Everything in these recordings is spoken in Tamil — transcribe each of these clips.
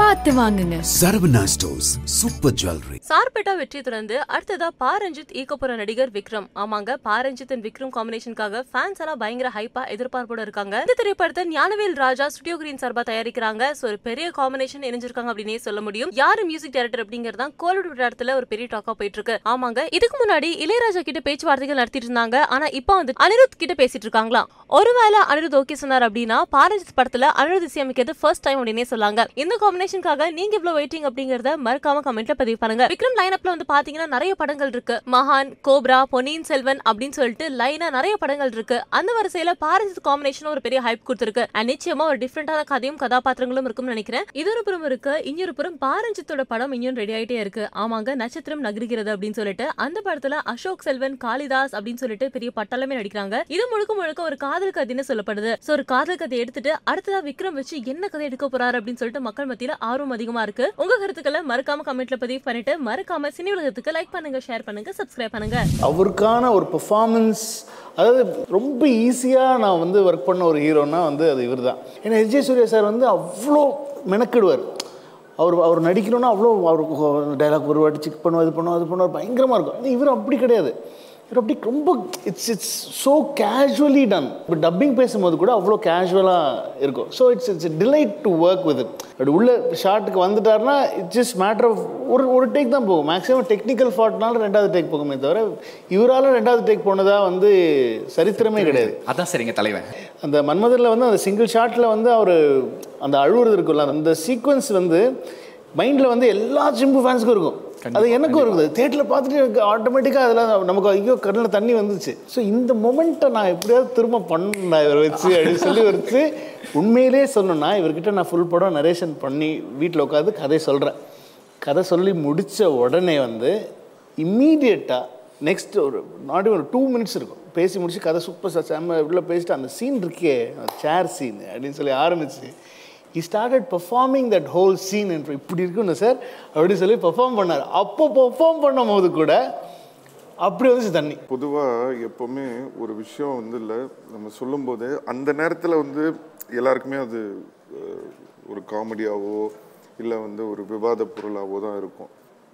பார்த்து வாங்குங்க. Saravana stores super jewellery Sarpatta வெற்றி தொடர்ந்து அடுத்ததா பா ரஞ்சித் ஈக்க போற நடிகர் விக்ரம். ஆமாங்க பா ரஞ்சித் அண்ட் விக்ரம் காம்பினேஷனுக்காக ஃபேன்ஸ் எல்லாம் பயங்கர ஹைப்பா எதிர்பார்ப்போட இருக்காங்க. இந்த திரைப்படத்தை ஞானவேல் ராஜா ஸ்டுடியோ கிரீன் சார்பா தயாரிக்கிறாங்க. சோ ஒரு பெரிய காம்பினேஷன் இணைஞ்சிருக்காங்க அப்படின்னே சொல்ல முடியும். யாரு மியூசிக் டைரக்டர் அப்படிங்கறது தான் கோலிவுட் விளையாட்டுல ஒரு பெரிய டாக்கா போயிட்டு இருக்கு ஆமாங்க இதுக்கு முன்னாடி இளையராஜா கிட்ட பேச்சுவார்த்தைகள் நடத்திட்டு இருந்தாங்க. ஆனா இப்போ வந்து அனிருத் கிட்ட பேசிட்டு இருக்காங்களாம் ஒருவேளை அனிருத் ஓகே சொன்னார் அப்படின்னா பாரஞ்சித் படத்துல அனிருத் இசையமைக்கிறது ஃபர்ஸ்ட் டைம் அப்படின்னே சொல்லாங்க. இந்த இன்ஃபர்மேஷனுக்காக நீங்க இவ்வளவு வெயிட்டிங் அப்படிங்கறத மறக்காம கமெண்ட்ல பதிவு பண்ணுங்க. விக்ரம் லைனப்ல வந்து பாத்தீங்கன்னா நிறைய படங்கள் இருக்கு. மகான் கோப்ரா பொன்னியின் செல்வன் அப்படின்னு சொல்லிட்டு லைனா நிறைய படங்கள் இருக்கு. அந்த வரிசையில பாரஞ்சித் காம்பினேஷன் ஒரு பெரிய ஹைப் கொடுத்திருக்கு. அண்ட் நிச்சயமா ஒரு டிஃப்ரெண்டான கதையும் கதாபாத்திரங்களும் இருக்கும்னு நினைக்கிறேன். இது ஒரு புறம் இருக்கு இன்னொரு புறம் பாரஞ்சித்தோட படம் இன்னும் ரெடி ஆயிட்டே இருக்கு. ஆமாங்க நட்சத்திரம் நகருகிறது அப்படின்னு சொல்லிட்டு அந்த படத்துல அசோக் செல்வன் காளிதாஸ் அப்படின்னு சொல்லிட்டு பெரிய பட்டாளமே நடிக்கிறாங்க. இது முழுக்க முழுக்க ஒரு காதல் கதைன்னு சொல்லப்படுது. சோ ஒரு காதல் கதை எடுத்துட்டு அடுத்ததா விக்ரம் வச்சு என்ன கதை எடுக்க போறாரு அப்படின்னு சொல்லிட்டு மக்கள் மத்தியில ஆர்வம் அதிகமா இருக்கு. உங்க கருத்துக்களை மறக்காம கமெண்ட்ல பதிவு பண்ணிட்டு மறக்காம சினி உலகத்துக்கு லைக் பண்ணுங்க ஷேர் பண்ணுங்க சப்ஸ்கிரைப் பண்ணுங்க. அவருக்கான ஒரு பெர்ஃபார்மன்ஸ் அதாவது ரொம்ப ஈஸியாக நான் வந்து ஒர்க் பண்ண ஒரு ஹீரோனா வந்து அது இவர் தான் ஏன்னா எஸ் ஜே சூர்யா சார் வந்து அவ்வளோ மெனக்கிடுவார். அவர் அவர் நடிக்கணும்னா அவ்வளோ அவருக்கு டைலாக் ஒரு வாட்டி செக் பண்ணுவோம் இது பண்ணுவோம் அது பண்ணுவார் பயங்கரமாக இருக்கும். இவர் அப்படி கிடையாது. இவர் அப்படி ரொம்ப it's it's so casually done இப்போ டப்பிங் பேசும்போது கூட அவ்வளோ கேஷுவலாக இருக்கும். So it's it's delight to work with it அப்படி உள்ள ஷார்ட்டுக்கு வந்துட்டாருன்னா இட்ஸ் ஜஸ்ட் மேட்டர் ஆஃப் ஒரு ஒரு டேக் தான் போகும். மேக்ஸிமம் டெக்னிக்கல் ஃபால்ட்னால ரெண்டாவது டேக் போகுமே தவிர இவரால் ரெண்டாவது டேக் போனதாக வந்து சரித்திரமே கிடையாது. அதான் சரிங்க தலைவன். அந்த மன்மதரில் வந்து அந்த சிங்கிள் ஷாட்டில் வந்து அவர் அந்த அழுவுறது இருக்குல்ல அந்த சீக்வன்ஸ் வந்து மைண்டில் வந்து எல்லா சிம்பு ஃபேன்ஸுக்கும் இருக்கும். அது எனக்கும் இருக்குது. தேட்டரில் பார்த்துட்டு எனக்கு ஆட்டோமேட்டிக்காக அதில் நமக்கு ஐயோ கண்ணில் தண்ணி வந்துச்சு ஸோ இந்த மொமெண்ட்டை நான் எப்படியாவது திரும்ப பண்ணேன் இவரை வச்சு அப்படின்னு சொல்லி வச்சு உண்மையிலே சொல்லணும்னா இவர்கிட்ட நான் ஃபுல் படம் நரேஷன் பண்ணி வீட்டில் உட்காந்து கதை சொல்கிறேன் கதை சொல்லி முடித்த உடனே வந்து இம்மீடியட்டாக நெக்ஸ்ட் ஒரு நாட் ஒரு டூ மினிட்ஸ் இருக்கும். பேசி முடிச்சு கதை சூப்பர் சார் செம்ம உள்ள பேசிட்டு அந்த சீன் இருக்கே சேர் சீன் அப்படின்னு சொல்லி ஆரம்பிச்சு he started performing that whole scene என்று இப்படி இருக்குன்னு சார் அப்படி சொல்லி பெர்ஃபார்ம் பண்ணார். அப்போ பெர்ஃபார்ம் பண்ணும்போது கூட அப்படி வந்துச்சு தண்ணி. பொதுவாக எப்போவுமே ஒரு விஷயம் வந்து இல்லை நம்ம சொல்லும்போது அந்த நேரத்தில் வந்து எல்லாருக்குமே அது ஒரு காமெடியாவோ இல்லை வந்து ஒரு விவாத பொருளாகவோ தான் இருக்கும்.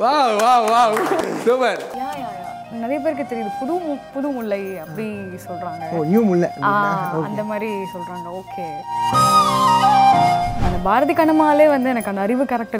wow wow wow. சூப்பர். நிறைய பேருக்கு தெரியுது. புது மு- புது முல்லை அப்படி சொல்றாங்க. ஓ நியூ முல்லை அந்த மாதிரி சொல்றாங்க. ஓகே அந்த பாரதி கண்ணம்மாலே வந்து எனக்கு அந்த அறிவு கேரக்டர்